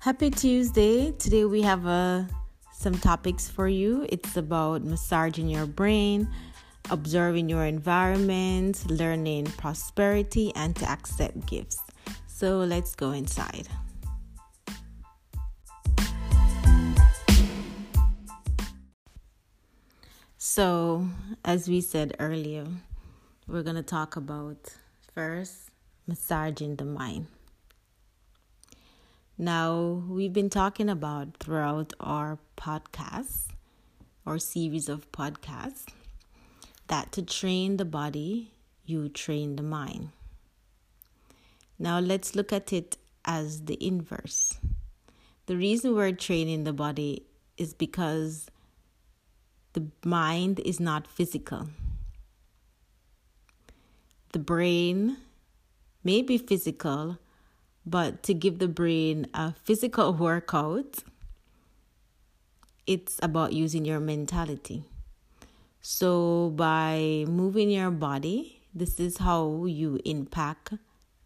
Happy Tuesday. Today we have uh, some topics for you. It's about massaging your brain, observing your environment, learning prosperity, and to accept gifts. So let's go inside. So, as we said earlier, we're going to talk about first massaging the mind. Now, we've been talking about throughout our podcast or series of podcasts that to train the body, you train the mind. Now, let's look at it as the inverse. The reason we're training the body is because the mind is not physical. The brain may be physical, but to give the brain a physical workout, it's about using your mentality. So, by moving your body, this is how you impact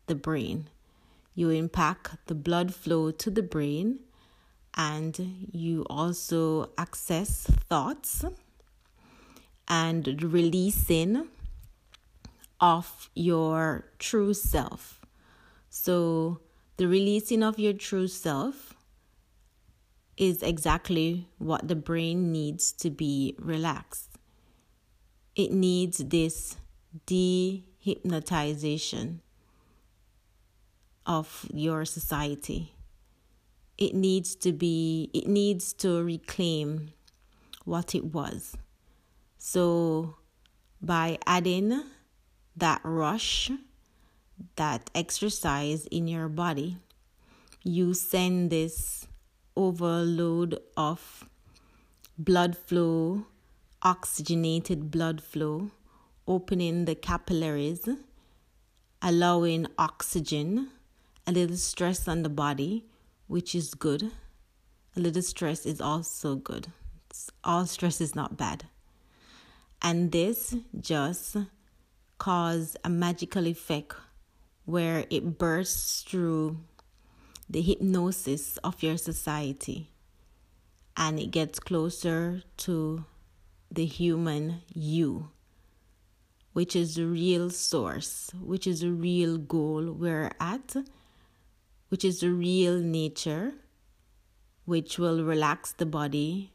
the brain. You impact the blood flow to the brain, and you also access thoughts and releasing of your true self. So, the releasing of your true self is exactly what the brain needs to be relaxed. It needs this dehypnotization of your society. It needs to be, it needs to reclaim what it was. So, by adding that rush, that exercise in your body, you send this overload of blood flow, oxygenated blood flow, opening the capillaries, allowing oxygen, a little stress on the body, which is good. A little stress is also good. All stress is not bad. And this just cause a magical effect where it bursts through the hypnosis of your society and it gets closer to the human you, which is the real source, which is the real goal we're at, which is the real nature, which will relax the body,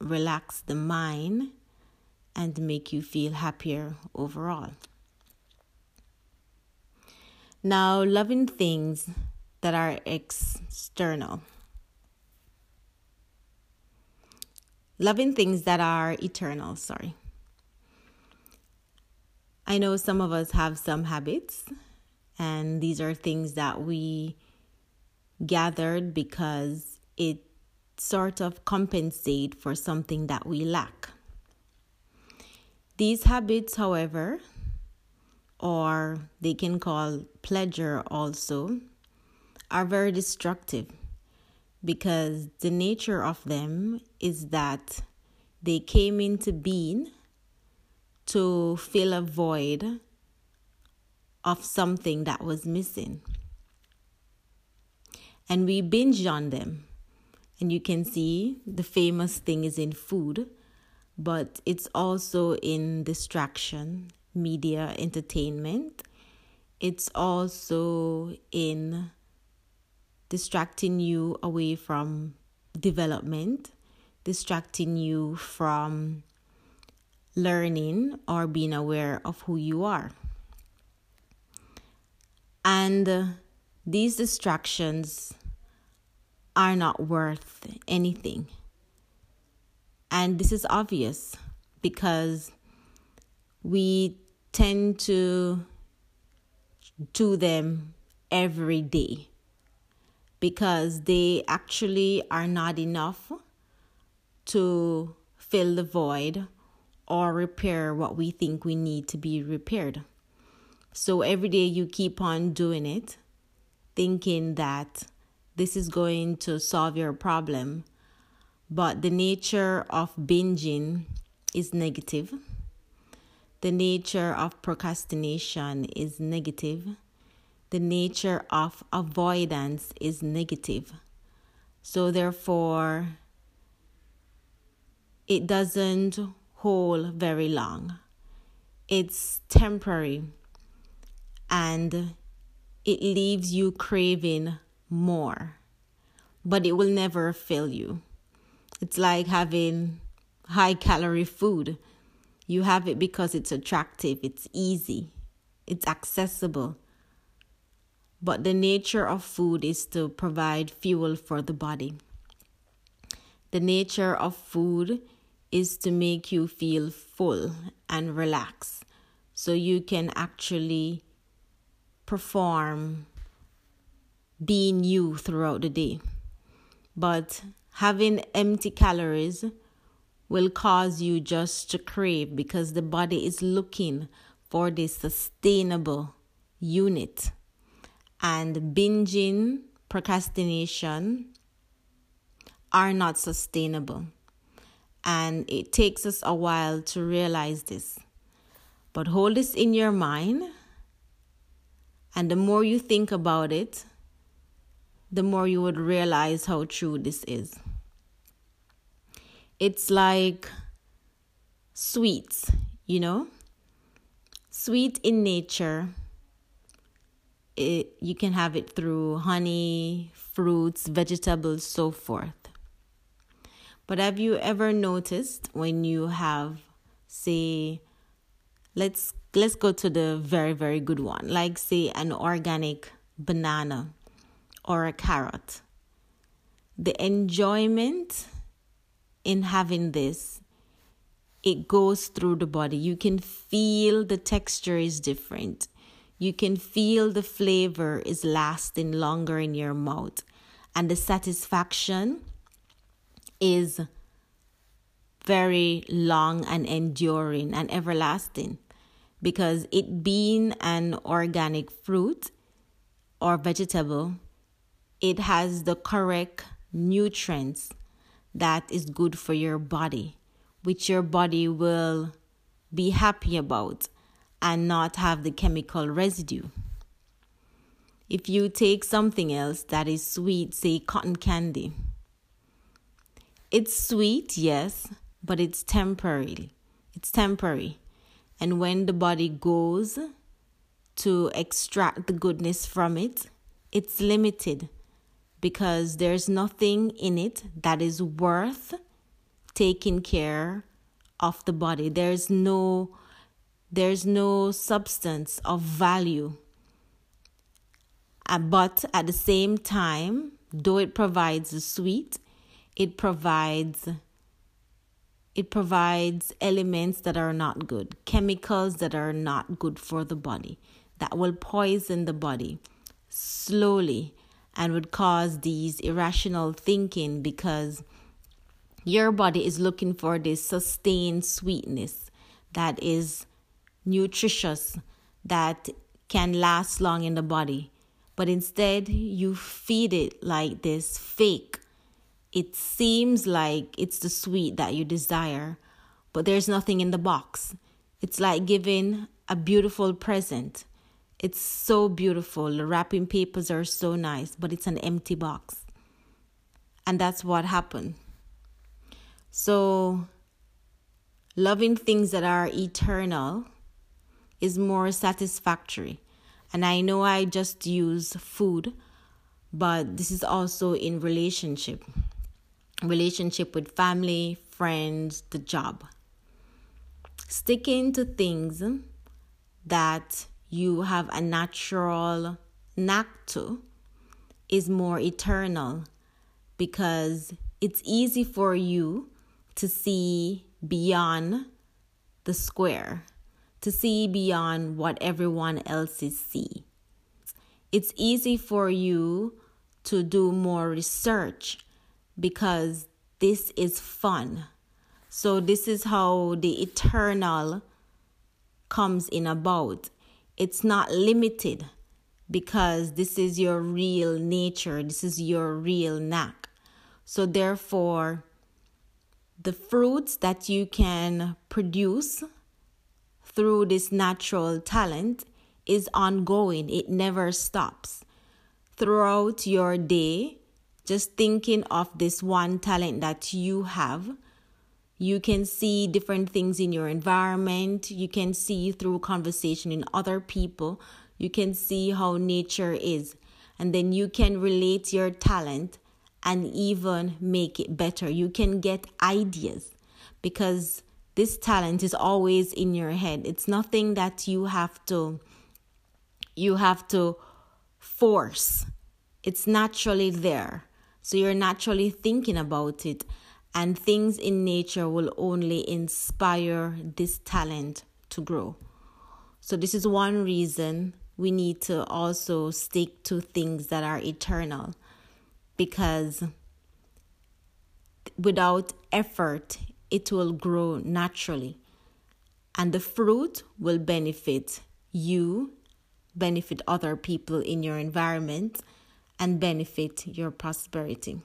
relax the mind, and make you feel happier overall. Now, loving things that are external. Loving things that are eternal, sorry. I know some of us have some habits, and these are things that we gathered because it sort of compensate for something that we lack. These habits, however, or they can call pleasure also, are very destructive because the nature of them is that they came into being to fill a void of something that was missing. And we binge on them. And you can see the famous thing is in food, but it's also in distraction media entertainment. It's also in distracting you away from development, distracting you from learning or being aware of who you are. And uh, these distractions are not worth anything. And this is obvious because we tend to do them every day because they actually are not enough to fill the void or repair what we think we need to be repaired. So every day you keep on doing it, thinking that this is going to solve your problem, but the nature of binging is negative the nature of procrastination is negative. The nature of avoidance is negative. So, therefore, it doesn't hold very long. It's temporary and it leaves you craving more, but it will never fill you. It's like having high calorie food. You have it because it's attractive, it's easy, it's accessible. But the nature of food is to provide fuel for the body. The nature of food is to make you feel full and relaxed so you can actually perform being you throughout the day. But having empty calories will cause you just to crave because the body is looking for this sustainable unit. And binging, procrastination are not sustainable. And it takes us a while to realize this. But hold this in your mind. And the more you think about it, the more you would realize how true this is. It's like sweets, you know? Sweet in nature. It, you can have it through honey, fruits, vegetables, so forth. But have you ever noticed when you have, say, let's let's go to the very very good one, like say an organic banana or a carrot. The enjoyment in having this it goes through the body. You can feel the texture is different. You can feel the flavor is lasting longer in your mouth. And the satisfaction is very long and enduring and everlasting because it being an organic fruit or vegetable it has the correct nutrients that is good for your body which your body will be happy about and not have the chemical residue if you take something else that is sweet say cotton candy it's sweet, yes, but it's temporary. It's temporary. And when the body goes to extract the goodness from it, it's limited because there's nothing in it that is worth taking care of the body. There's no there's no substance of value. Uh, but at the same time, though it provides the sweet, it provides it provides elements that are not good, chemicals that are not good for the body, that will poison the body slowly and would cause these irrational thinking because your body is looking for this sustained sweetness that is nutritious, that can last long in the body. But instead, you feed it like this fake it seems like it's the sweet that you desire, but there's nothing in the box. It's like giving a beautiful present. It's so beautiful. The wrapping papers are so nice, but it's an empty box. And that's what happened. So, loving things that are eternal is more satisfactory. And I know I just use food, but this is also in relationship relationship with family, friends, the job. Sticking to things that you have a natural knack to is more eternal because it's easy for you to see beyond the square, to see beyond what everyone else is see. It's easy for you to do more research because this is fun. So, this is how the eternal comes in about. It's not limited because this is your real nature, this is your real knack. So, therefore, the fruits that you can produce through this natural talent is ongoing, it never stops. Throughout your day, just thinking of this one talent that you have. You can see different things in your environment. You can see through conversation in other people. You can see how nature is. And then you can relate your talent and even make it better. You can get ideas because this talent is always in your head. It's nothing that you have to you have to force. It's naturally there. So you're naturally thinking about it and things in nature will only inspire this talent to grow. So this is one reason we need to also stick to things that are eternal because without effort it will grow naturally. And the fruit will benefit you, benefit other people in your environment, and benefit your prosperity.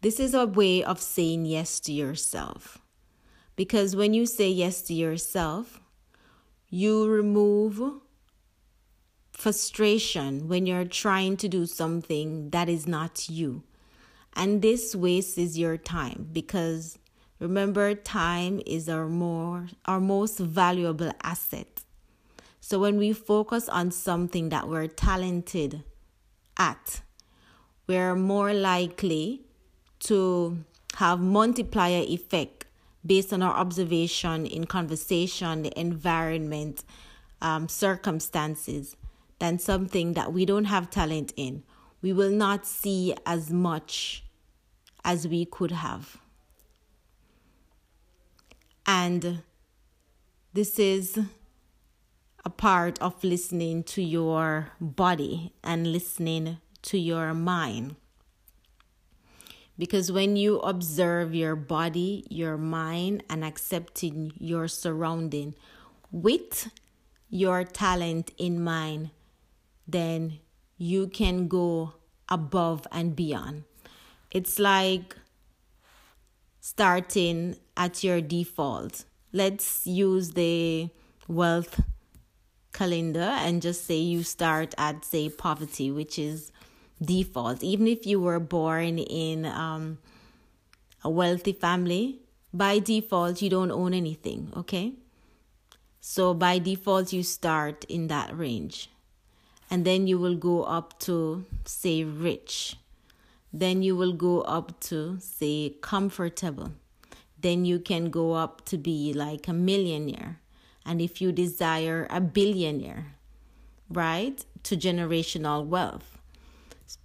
This is a way of saying yes to yourself. Because when you say yes to yourself, you remove frustration when you're trying to do something that is not you. And this wastes your time because remember time is our more our most valuable asset. So when we focus on something that we're talented at, we're more likely to have multiplier effect based on our observation in conversation, the environment, um, circumstances, than something that we don't have talent in. We will not see as much as we could have. And this is a part of listening to your body and listening to your mind. Because when you observe your body, your mind, and accepting your surrounding with your talent in mind, then you can go above and beyond. It's like starting at your default. Let's use the wealth calendar and just say you start at, say, poverty, which is default. Even if you were born in um, a wealthy family, by default, you don't own anything, okay? So by default, you start in that range. And then you will go up to, say, rich then you will go up to, say, comfortable. Then you can go up to be like a millionaire. And if you desire a billionaire, right, to generational wealth.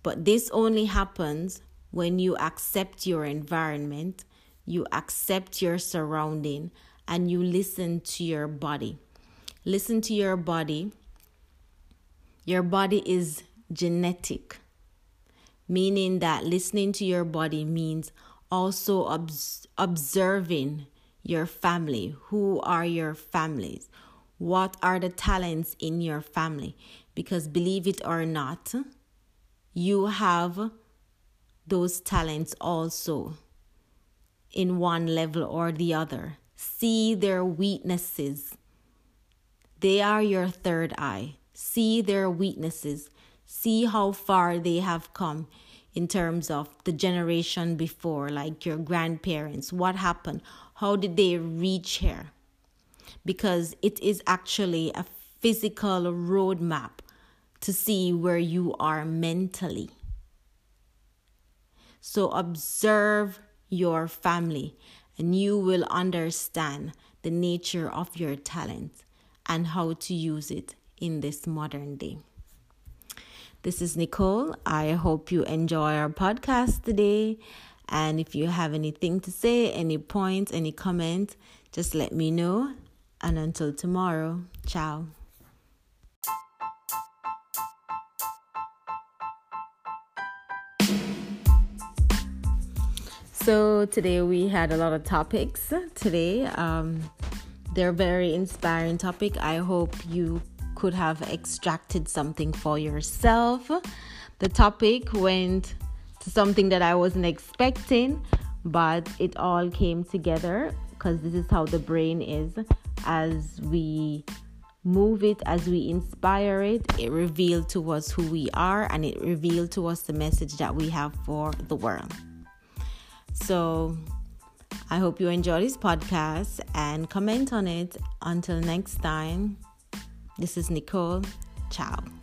But this only happens when you accept your environment, you accept your surrounding, and you listen to your body. Listen to your body. Your body is genetic meaning that listening to your body means also obs- observing your family. Who are your families? What are the talents in your family? Because believe it or not, you have those talents also in one level or the other. See their weaknesses. They are your third eye. See their weaknesses see how far they have come in terms of the generation before, like your grandparents. What happened? How did they reach here? Because it is actually a physical roadmap to see where you are mentally. So observe your family and you will understand the nature of your talent and how to use it in this modern day. This is Nicole. I hope you enjoy our podcast today. And if you have anything to say, any points, any comment, just let me know. And until tomorrow, ciao. So today we had a lot of topics. Today, um, they're very inspiring topic. I hope you could have extracted something for yourself. The topic went to something that I wasn't expecting, but it all came together because this is how the brain is as we move it as we inspire it, it reveals to us who we are and it reveals to us the message that we have for the world. So, I hope you enjoy this podcast and comment on it. Until next time, this is Nicole. Ciao.